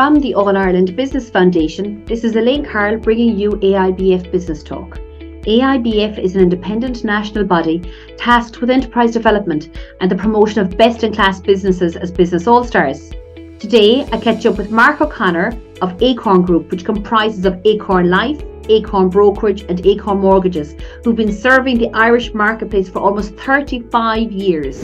From the All Ireland Business Foundation, this is Elaine Carroll bringing you AIBF Business Talk. AIBF is an independent national body tasked with enterprise development and the promotion of best in class businesses as business all stars. Today, I catch up with Mark O'Connor of Acorn Group, which comprises of Acorn Life, Acorn Brokerage, and Acorn Mortgages, who've been serving the Irish marketplace for almost 35 years.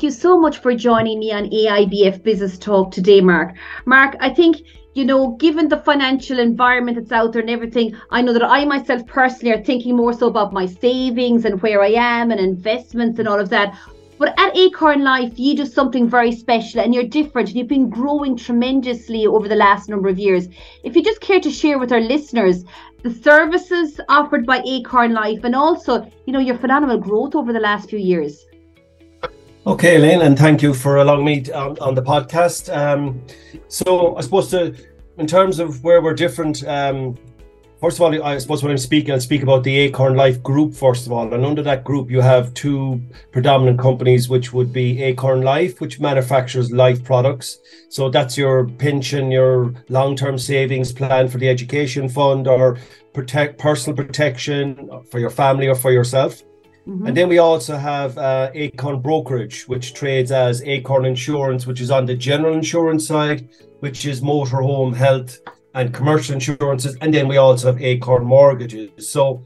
Thank you so much for joining me on AIBF Business Talk today, Mark. Mark, I think you know, given the financial environment that's out there and everything, I know that I myself personally are thinking more so about my savings and where I am and investments and all of that. But at Acorn Life, you do something very special and you're different and you've been growing tremendously over the last number of years. If you just care to share with our listeners the services offered by Acorn Life and also, you know, your phenomenal growth over the last few years. Okay, Elaine, and thank you for allowing me on, on the podcast. Um, so, I suppose to, in terms of where we're different, um, first of all, I suppose when I'm speaking, I'll speak about the Acorn Life Group first of all. And under that group, you have two predominant companies, which would be Acorn Life, which manufactures life products. So that's your pension, your long-term savings plan for the education fund, or protect personal protection for your family or for yourself. Mm-hmm. And then we also have uh, Acorn Brokerage, which trades as Acorn Insurance, which is on the general insurance side, which is motor, home, health, and commercial insurances. And then we also have Acorn Mortgages. So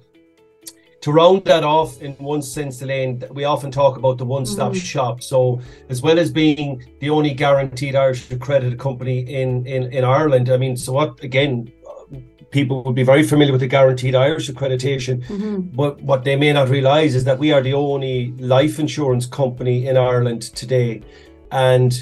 to round that off in one sense, Elaine, we often talk about the one-stop mm-hmm. shop. So as well as being the only guaranteed Irish accredited company in, in, in Ireland, I mean, so what again, people would be very familiar with the guaranteed Irish accreditation, mm-hmm. but what they may not realize is that we are the only life insurance company in Ireland today. And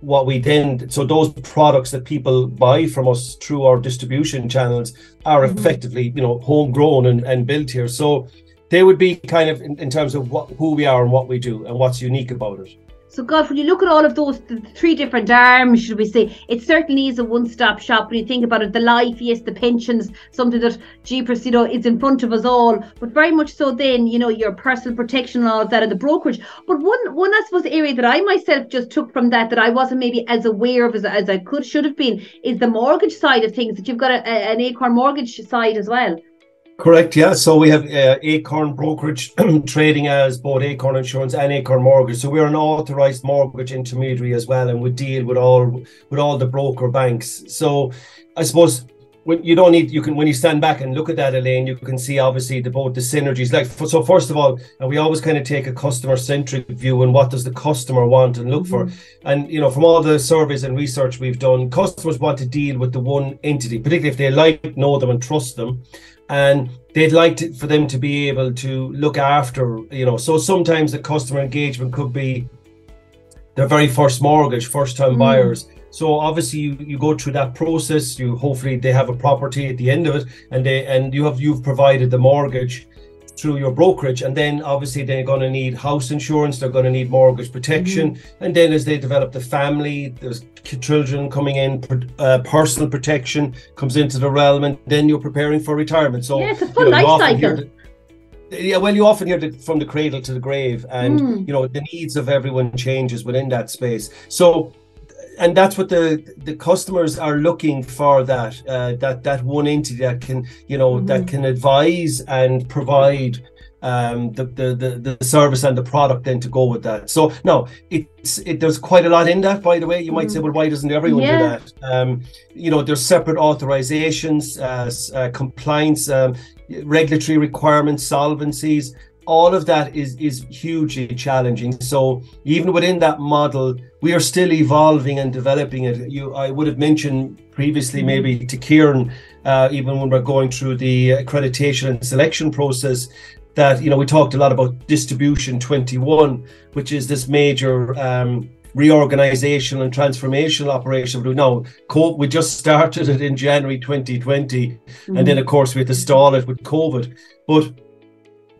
what we then, so those products that people buy from us through our distribution channels are mm-hmm. effectively, you know, homegrown and, and built here. So they would be kind of in, in terms of what, who we are and what we do and what's unique about it. So, God, when you look at all of those three different arms, should we say, it certainly is a one-stop shop. When you think about it, the life, yes, the pensions, something that, jeepers, you know, is in front of us all. But very much so, then, you know, your personal protection and all of that, and the brokerage. But one, one, I suppose, area that I myself just took from that that I wasn't maybe as aware of as, as I could should have been is the mortgage side of things. That you've got a, a, an Acorn mortgage side as well. Correct. Yeah. So we have uh, Acorn Brokerage trading as both Acorn Insurance and Acorn Mortgage. So we're an authorized mortgage intermediary as well, and we deal with all with all the broker banks. So I suppose when you don't need you can when you stand back and look at that Elaine, you can see obviously the both the synergies. Like so, first of all, and we always kind of take a customer centric view and what does the customer want and look mm-hmm. for. And you know, from all the surveys and research we've done, customers want to deal with the one entity, particularly if they like, know them, and trust them and they'd like to, for them to be able to look after you know. So sometimes the customer engagement could be their very first mortgage first time mm. buyers. So obviously you, you go through that process. You hopefully they have a property at the end of it and they and you have you've provided the mortgage through your brokerage and then obviously they're going to need house insurance they're going to need mortgage protection mm-hmm. and then as they develop the family there's children coming in uh, personal protection comes into the realm and then you're preparing for retirement so yeah, it's a full you know, life cycle yeah well you often hear that from the cradle to the grave and mm. you know the needs of everyone changes within that space so and that's what the the customers are looking for that uh, that that one entity that can you know mm-hmm. that can advise and provide um, the, the the service and the product then to go with that. So no, it's it there's quite a lot in that. By the way, you might mm. say, well, why doesn't everyone yeah. do that? Um, you know, there's separate authorizations, uh, uh, compliance, um, regulatory requirements, solvencies all of that is is hugely challenging. So even within that model we are still evolving and developing it. You i would have mentioned previously maybe to kieran uh, even when we're going through the accreditation and selection process that you know we talked a lot about distribution 21 which is this major um, reorganization and transformational operation we now we just started it in january 2020 mm-hmm. and then of course we had to stall it with covid. But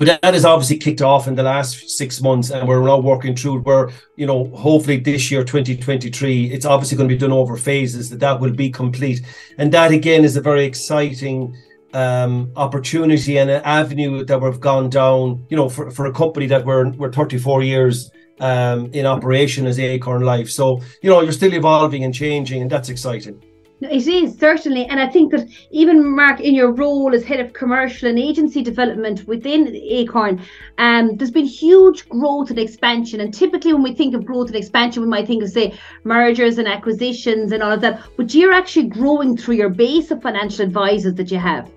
but that is obviously kicked off in the last six months and we're now working through where you know hopefully this year 2023 it's obviously going to be done over phases that that will be complete and that again is a very exciting um, opportunity and an avenue that we've gone down, you know, for, for a company that we're we're 34 years um, in operation as Acorn Life. So, you know, you're still evolving and changing, and that's exciting. It is certainly, and I think that even Mark, in your role as head of commercial and agency development within Acorn, um, there's been huge growth and expansion. And typically, when we think of growth and expansion, we might think of say mergers and acquisitions and all of that. But you're actually growing through your base of financial advisors that you have.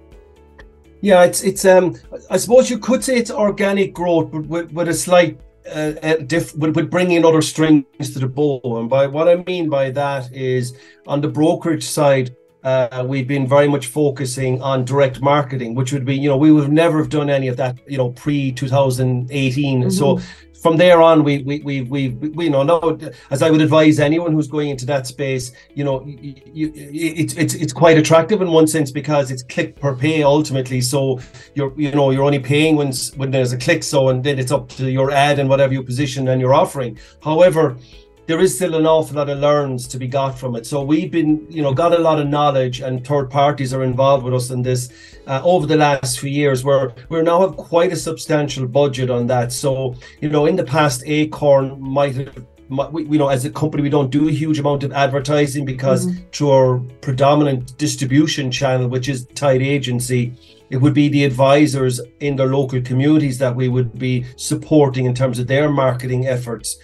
Yeah, it's it's um I suppose you could say it's organic growth, but with, with a slight uh, uh, diff- with, with bringing other strings to the bow. And by what I mean by that is on the brokerage side, uh, we've been very much focusing on direct marketing, which would be, you know, we would never have done any of that, you know, pre 2018. Mm-hmm. So from there on, we we we we, we you know now as I would advise anyone who's going into that space, you know, you, you, it's it's it's quite attractive in one sense because it's click per pay ultimately. So you're you know you're only paying when when there's a click, so and then it's up to your ad and whatever you position and you're offering. However there is still an awful lot of learns to be got from it. So we've been, you know, got a lot of knowledge, and third parties are involved with us in this uh, over the last few years. Where we now have quite a substantial budget on that. So you know, in the past, Acorn might have. We, you know, as a company, we don't do a huge amount of advertising because mm-hmm. through our predominant distribution channel, which is Tied Agency, it would be the advisors in their local communities that we would be supporting in terms of their marketing efforts.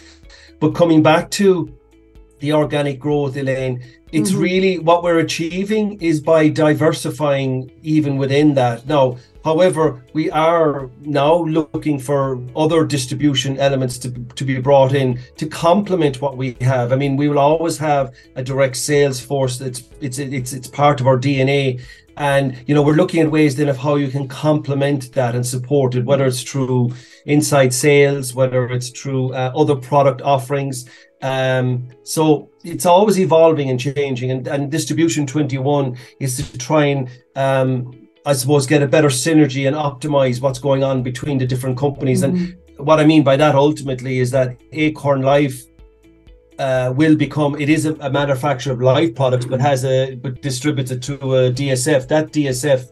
But coming back to the organic growth, Elaine, it's mm-hmm. really what we're achieving is by diversifying even within that. Now, however, we are now looking for other distribution elements to, to be brought in to complement what we have. I mean, we will always have a direct sales force. That's it's it's it's part of our DNA. And you know, we're looking at ways then of how you can complement that and support it, whether it's through inside sales, whether it's through uh, other product offerings. Um, so it's always evolving and changing. And, and Distribution 21 is to try and, um, I suppose, get a better synergy and optimize what's going on between the different companies. Mm-hmm. And what I mean by that ultimately is that Acorn Life uh, will become it is a, a, manufacturer of live products but has a but distributes it to a DSF that DSF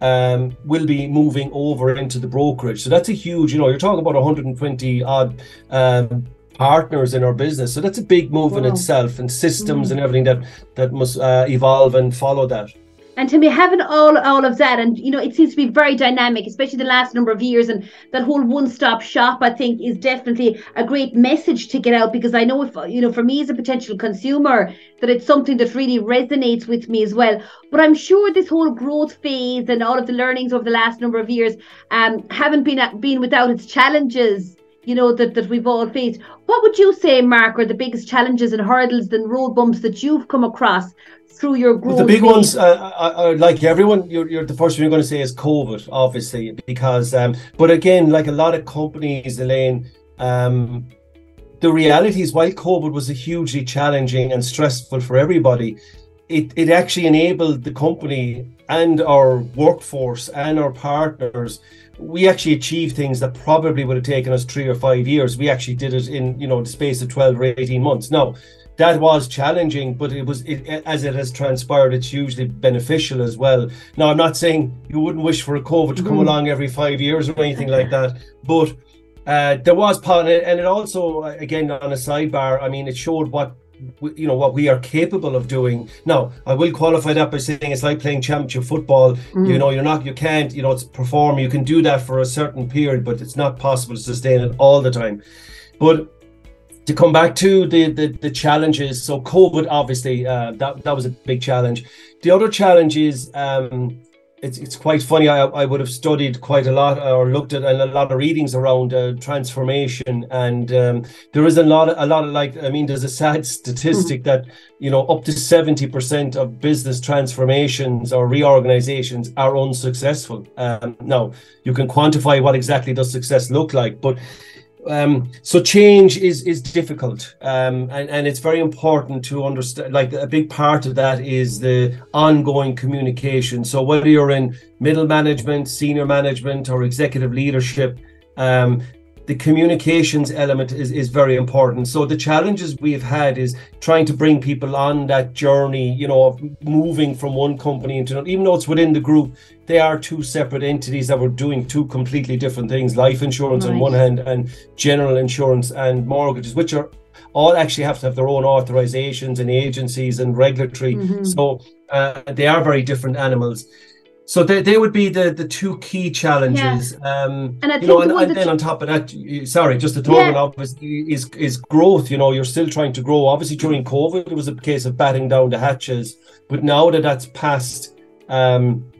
um, will be moving over into the brokerage. So that's a huge, you know, you're talking about 120 odd um, partners in our business. So that's a big move wow. in itself, and systems mm. and everything that that must uh, evolve and follow that and to me having all all of that and you know it seems to be very dynamic especially the last number of years and that whole one-stop shop i think is definitely a great message to get out because i know if you know for me as a potential consumer that it's something that really resonates with me as well. But i'm sure this whole growth phase and all of the learnings over the last number of years um haven't been been without its challenges you know that, that we've all faced. What would you say mark are the biggest challenges and hurdles and road bumps that you've come across through your growth? the big ones, uh, I, I, like everyone, you're, you're the first one you're going to say is COVID, obviously, because, um, but again, like a lot of companies, Elaine, um, the reality is while COVID was a hugely challenging and stressful for everybody, it, it actually enabled the company and our workforce and our partners we actually achieved things that probably would have taken us three or five years we actually did it in you know the space of 12 or 18 months now that was challenging, but it was it, as it has transpired, it's usually beneficial as well. Now, I'm not saying you wouldn't wish for a COVID to come mm-hmm. along every five years or anything like that, but uh, there was part, and it also, again, on a sidebar, I mean, it showed what you know what we are capable of doing now i will qualify that by saying it's like playing championship football mm. you know you're not you can't you know it's perform you can do that for a certain period but it's not possible to sustain it all the time but to come back to the, the, the challenges, so COVID obviously uh, that that was a big challenge. The other challenge is um, it's it's quite funny. I, I would have studied quite a lot or looked at a lot of readings around uh, transformation, and um, there is a lot of, a lot of like I mean, there's a sad statistic mm. that you know up to seventy percent of business transformations or reorganizations are unsuccessful. Um, now you can quantify what exactly does success look like, but um, so change is is difficult um, and, and it's very important to understand like a big part of that is the ongoing communication. So whether you're in middle management senior management or executive leadership um, the communications element is, is very important. So the challenges we've had is trying to bring people on that journey, you know, of moving from one company into another, even though it's within the group, they are two separate entities that were doing two completely different things, life insurance right. on one hand and general insurance and mortgages, which are all actually have to have their own authorizations and agencies and regulatory. Mm-hmm. So uh, they are very different animals. So they, they would be the, the two key challenges. Yeah. Um, and I you know, and, and then on top of that, sorry, just the third yeah. one is, is growth. You know, you're still trying to grow. Obviously, during COVID, it was a case of batting down the hatches, but now that that's passed, um,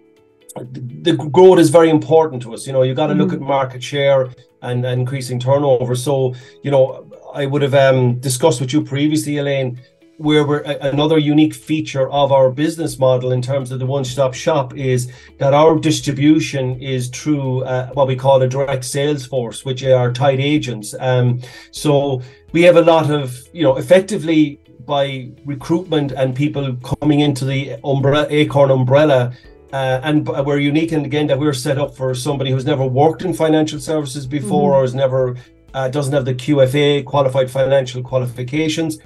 the, the growth is very important to us. You know, you got to mm. look at market share and, and increasing turnover. So, you know, I would have um, discussed with you previously, Elaine, where we're another unique feature of our business model in terms of the one-stop shop is that our distribution is through uh, what we call a direct sales force, which are tied agents. Um, so we have a lot of, you know, effectively by recruitment and people coming into the umbrella, Acorn umbrella. Uh, and we're unique and again that we're set up for somebody who's never worked in financial services before mm-hmm. or has never uh, doesn't have the QFA qualified financial qualifications.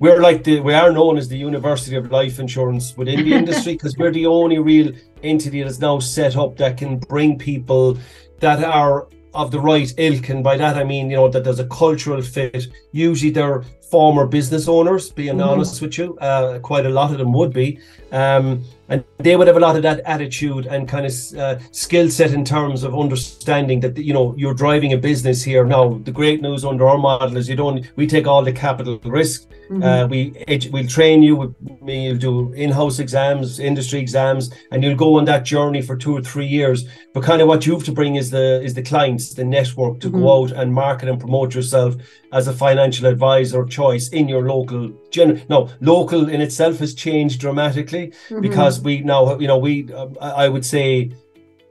We're like the we are known as the University of Life Insurance within the industry because we're the only real entity that's now set up that can bring people that are of the right ilk, and by that I mean you know that there's a cultural fit. Usually they're former business owners, being mm-hmm. honest with you. Uh, quite a lot of them would be. Um, and they would have a lot of that attitude and kind of uh, skill set in terms of understanding that you know you're driving a business here now the great news under our model is you don't we take all the capital risk mm-hmm. uh, we we'll train you we'll do in-house exams industry exams and you'll go on that journey for two or three years but kind of what you have to bring is the is the clients the network to mm-hmm. go out and market and promote yourself as a financial advisor choice in your local gen no local in itself has changed dramatically mm-hmm. because we now you know we uh, I would say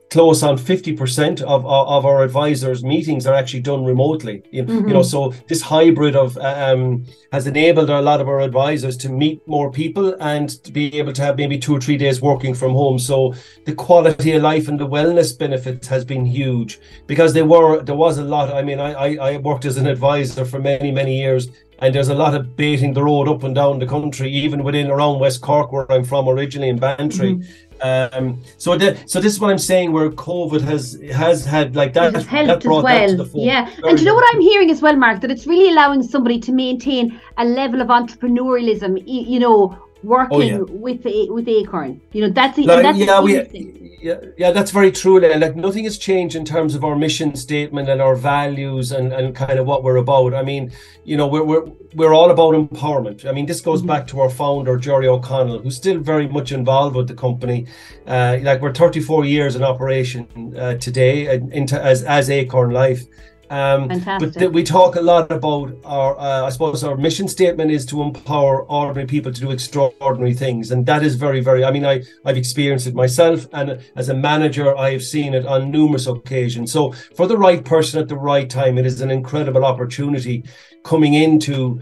close on 50% of, of our advisors meetings are actually done remotely you, mm-hmm. you know so this hybrid of um, has enabled a lot of our advisors to meet more people and to be able to have maybe two or three days working from home so the quality of life and the wellness benefits has been huge because there were there was a lot i mean i i, I worked as an advisor for many many years and there's a lot of baiting the road up and down the country, even within around West Cork, where I'm from originally in Bantry. Mm-hmm. Um, so the, so this is what I'm saying, where COVID has has had like that, has helped that as well. Yeah, and you know what I'm hearing as well, Mark, that it's really allowing somebody to maintain a level of entrepreneurialism. You know, working oh, yeah. with with Acorn. You know, that's, like, that's yeah, we, yeah, yeah, that's very true. Like nothing has changed in terms of our mission statement and our values and, and kind of what we're about. I mean, you know, we're we're we're all about empowerment. I mean, this goes mm-hmm. back to our founder Jerry O'Connell, who's still very much involved with the company. Uh, like we're 34 years in operation uh, today, into as as Acorn Life. Um, Fantastic. But th- we talk a lot about our, uh, I suppose, our mission statement is to empower ordinary people to do extraordinary things, and that is very, very. I mean, I I've experienced it myself, and as a manager, I have seen it on numerous occasions. So, for the right person at the right time, it is an incredible opportunity coming into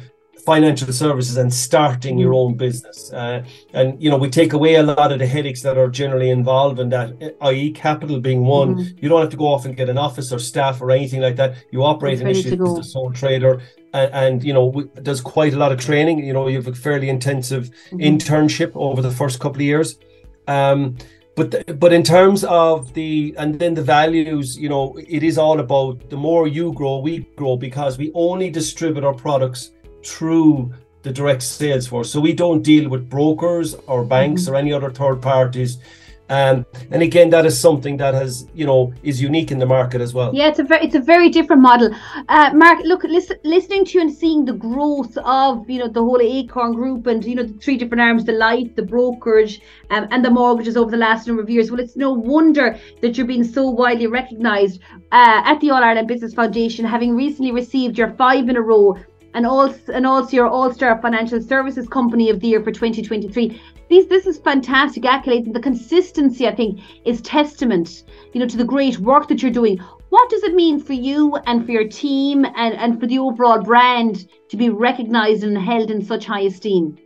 financial services and starting your own business. Uh, and you know, we take away a lot of the headaches that are generally involved in that, i.e., capital being one. Mm-hmm. You don't have to go off and get an office or staff or anything like that. You operate initially as a sole trader. And, and, you know, we, there's quite a lot of training. You know, you have a fairly intensive mm-hmm. internship over the first couple of years. Um, but the, but in terms of the and then the values you know it is all about the more you grow we grow because we only distribute our products through the direct sales force. So we don't deal with brokers or banks mm-hmm. or any other third parties. Um, and again, that is something that has, you know, is unique in the market as well. Yeah, it's a very, it's a very different model. Uh, Mark, look, listen, listening to you and seeing the growth of, you know, the whole Acorn Group and you know the three different arms, the life, the brokerage, um, and the mortgages over the last number of years. Well, it's no wonder that you're being so widely recognised uh, at the All Ireland Business Foundation, having recently received your five in a row and also and also your All-Star Financial Services Company of the Year for 2023. These this is fantastic accolades, and the consistency I think is testament, you know, to the great work that you're doing. What does it mean for you and for your team and, and for the overall brand to be recognised and held in such high esteem?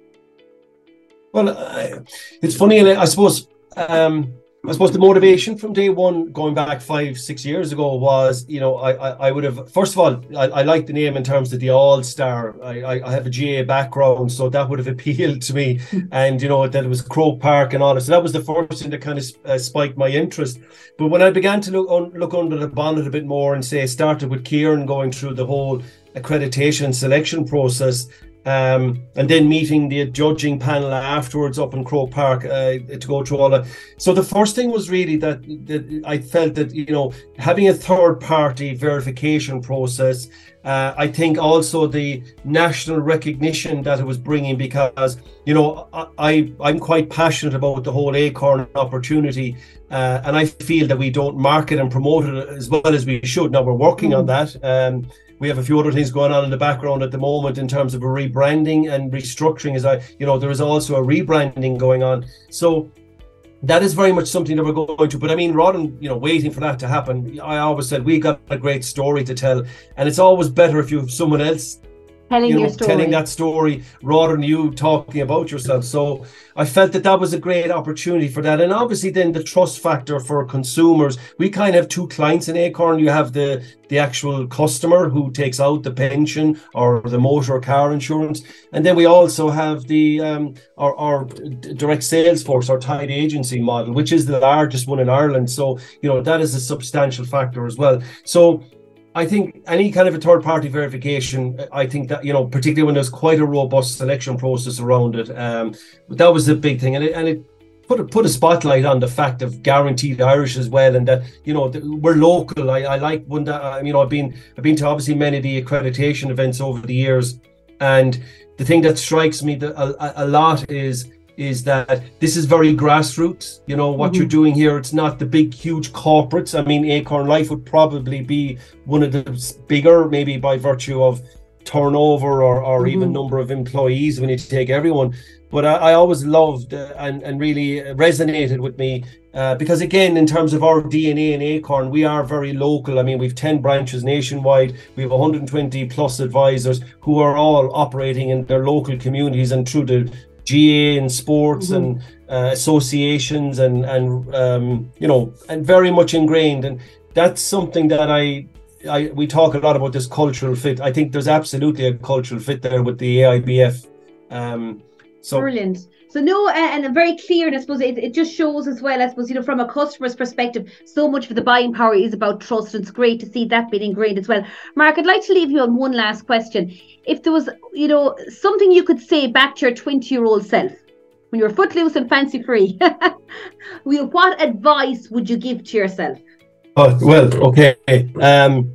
Well, it's funny. I suppose um, I suppose the motivation from day one, going back five, six years ago, was you know I I, I would have first of all I, I like the name in terms of the All Star. I, I, I have a GAA background, so that would have appealed to me, and you know that it was Croke Park and all that. So that was the first thing that kind of uh, spiked my interest. But when I began to look un, look under the bonnet a bit more and say started with Kieran going through the whole accreditation selection process um, and then meeting the judging panel afterwards up in Croke Park uh, to go through all that. So the first thing was really that, that I felt that you know having a third party verification process. Uh, I think also the national recognition that it was bringing because you know I I'm quite passionate about the whole acorn opportunity uh, and I feel that we don't market and promote it as well as we should. Now we're working mm. on that. Um, we have a few other things going on in the background at the moment in terms of a rebranding and restructuring. As I, you know, there is also a rebranding going on. So that is very much something that we're going to. But I mean, rather than you know waiting for that to happen, I always said we got a great story to tell, and it's always better if you have someone else telling you know, your story. telling that story rather than you talking about yourself. So I felt that that was a great opportunity for that, and obviously then the trust factor for consumers. We kind of have two clients in Acorn. You have the the actual customer who takes out the pension or the motor car insurance, and then we also have the um, our, our direct sales force, our tied agency model, which is the largest one in Ireland. So you know that is a substantial factor as well. So I think any kind of a third party verification, I think that, you know, particularly when there's quite a robust selection process around it, um, that was the big thing. And it, and it put a, put a spotlight on the fact of guaranteed Irish as well, and that you know we're local. I, I like when that you know I've been I've been to obviously many of the accreditation events over the years, and the thing that strikes me that a, a lot is is that this is very grassroots. You know what mm-hmm. you're doing here. It's not the big, huge corporates. I mean, Acorn Life would probably be one of the bigger, maybe by virtue of turnover or, or mm-hmm. even number of employees when you take everyone. But I, I always loved uh, and, and really resonated with me uh, because, again, in terms of our DNA in Acorn, we are very local. I mean, we've 10 branches nationwide, we have 120 plus advisors who are all operating in their local communities and through the GAA and sports mm-hmm. and uh, associations and and um, you know and very much ingrained and that's something that I I we talk a lot about this cultural fit. I think there's absolutely a cultural fit there with the AIBF. Um, so brilliant. So no, and very clear, and I suppose it, it just shows as well. I suppose you know from a customer's perspective, so much of the buying power is about trust, and it's great to see that being ingrained as well. Mark, I'd like to leave you on one last question. If there was, you know, something you could say back to your twenty-year-old self when you were footloose and fancy free, what advice would you give to yourself? Oh well, okay. Um,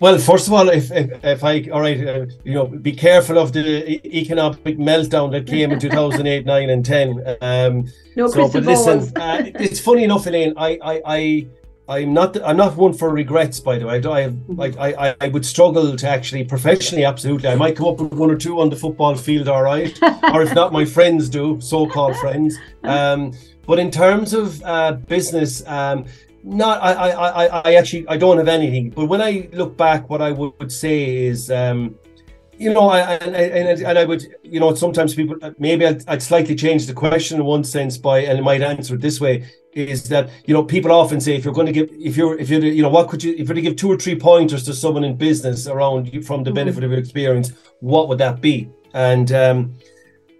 well, first of all, if if, if I all right, uh, you know, be careful of the economic meltdown that came in two thousand eight, nine, and ten. Um, no so, but listen, uh, it's funny enough, Elaine. I, I, I, I'm not. I'm not one for regrets. By the way, I, I, like, I, I would struggle to actually professionally. Absolutely, I might come up with one or two on the football field. All right, or if not, my friends do, so-called friends. Um, but in terms of uh, business, um, not I, I I I actually I don't have anything. But when I look back, what I would say is, um, you know, I and, and, and I would, you know, sometimes people maybe I'd, I'd slightly change the question in one sense by and I might answer it this way is that you know people often say if you're going to give if you're if you're you know what could you if you're to give two or three pointers to someone in business around you from the mm-hmm. benefit of your experience what would that be and um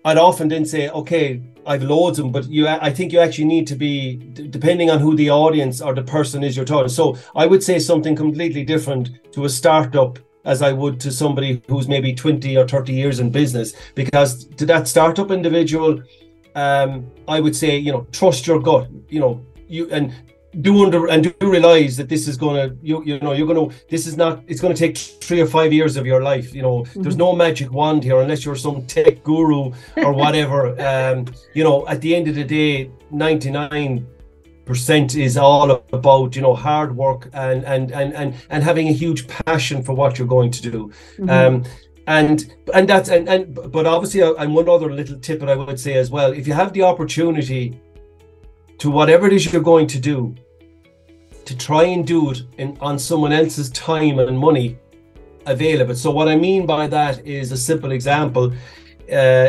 I'd often then say okay I've loads of them, but you, I think you actually need to be depending on who the audience or the person is you're talking. So I would say something completely different to a startup as I would to somebody who's maybe 20 or 30 years in business, because to that startup individual, um, I would say, you know, trust your gut, you know, you and do under and do realize that this is gonna you you know you're gonna this is not it's gonna take three or five years of your life you know mm-hmm. there's no magic wand here unless you're some tech guru or whatever um you know at the end of the day 99 percent is all about you know hard work and and and and and having a huge passion for what you're going to do mm-hmm. um and and that's and, and but obviously uh, and one other little tip that i would say as well if you have the opportunity to whatever it is you're going to do, to try and do it in, on someone else's time and money available. So what I mean by that is a simple example. Uh,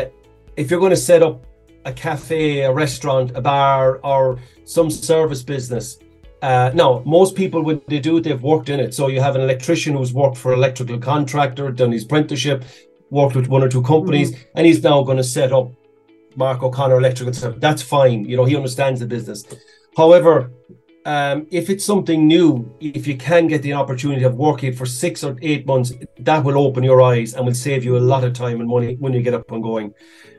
if you're going to set up a cafe, a restaurant, a bar, or some service business. Uh, now, most people, when they do it, they've worked in it. So you have an electrician who's worked for an electrical contractor, done his apprenticeship, worked with one or two companies, mm-hmm. and he's now going to set up Mark O'Connor Electrical That's fine. You know, he understands the business. However, um, if it's something new, if you can get the opportunity of working for six or eight months, that will open your eyes and will save you a lot of time and money when you get up and going.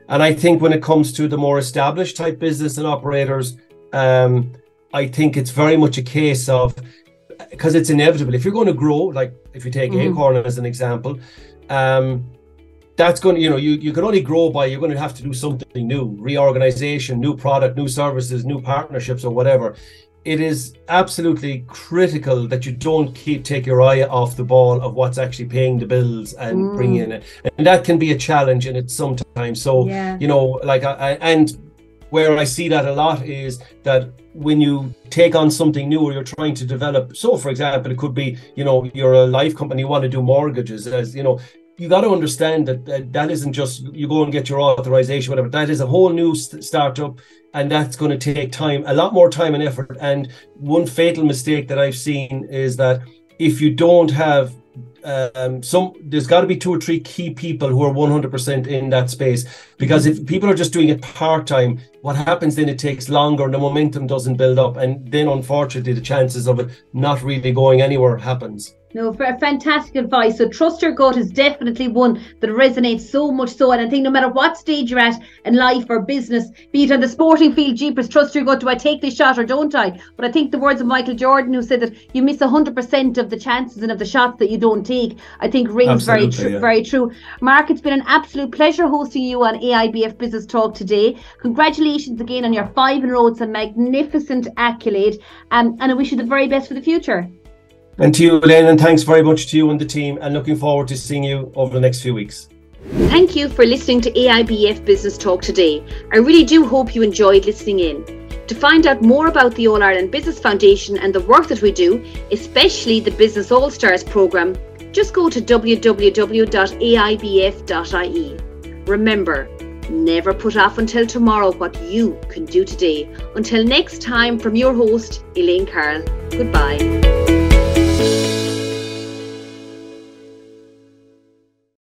And I think when it comes to the more established type business and operators, um, I think it's very much a case of because it's inevitable. If you're going to grow, like if you take mm-hmm. Acorn as an example, um, that's going to, you know, you, you can only grow by you're going to have to do something new, reorganization, new product, new services, new partnerships, or whatever it is absolutely critical that you don't keep take your eye off the ball of what's actually paying the bills and mm. bringing in it and that can be a challenge in it sometimes so yeah. you know like I, I, and where i see that a lot is that when you take on something new or you're trying to develop so for example it could be you know you're a life company you want to do mortgages as you know you got to understand that, that that isn't just you go and get your authorization whatever that is a whole new st- startup and that's going to take time, a lot more time and effort. And one fatal mistake that I've seen is that if you don't have um, some, there's got to be two or three key people who are 100% in that space. Because if people are just doing it part time, what happens then? It takes longer, and the momentum doesn't build up, and then unfortunately, the chances of it not really going anywhere happens. No, fantastic advice. So trust your gut is definitely one that resonates so much so. And I think no matter what stage you're at in life or business, be it on the sporting field, jeepers, trust your gut. Do I take this shot or don't I? But I think the words of Michael Jordan, who said that you miss 100% of the chances and of the shots that you don't take, I think rings Absolutely, very, tr- yeah. very true. Mark, it's been an absolute pleasure hosting you on AIBF Business Talk today. Congratulations again on your five in row. It's a magnificent accolade. Um, and I wish you the very best for the future. And to you, Elaine, and thanks very much to you and the team, and looking forward to seeing you over the next few weeks. Thank you for listening to AIBF Business Talk today. I really do hope you enjoyed listening in. To find out more about the All Ireland Business Foundation and the work that we do, especially the Business All Stars programme, just go to www.aibf.ie. Remember, never put off until tomorrow what you can do today. Until next time, from your host, Elaine Carroll, goodbye.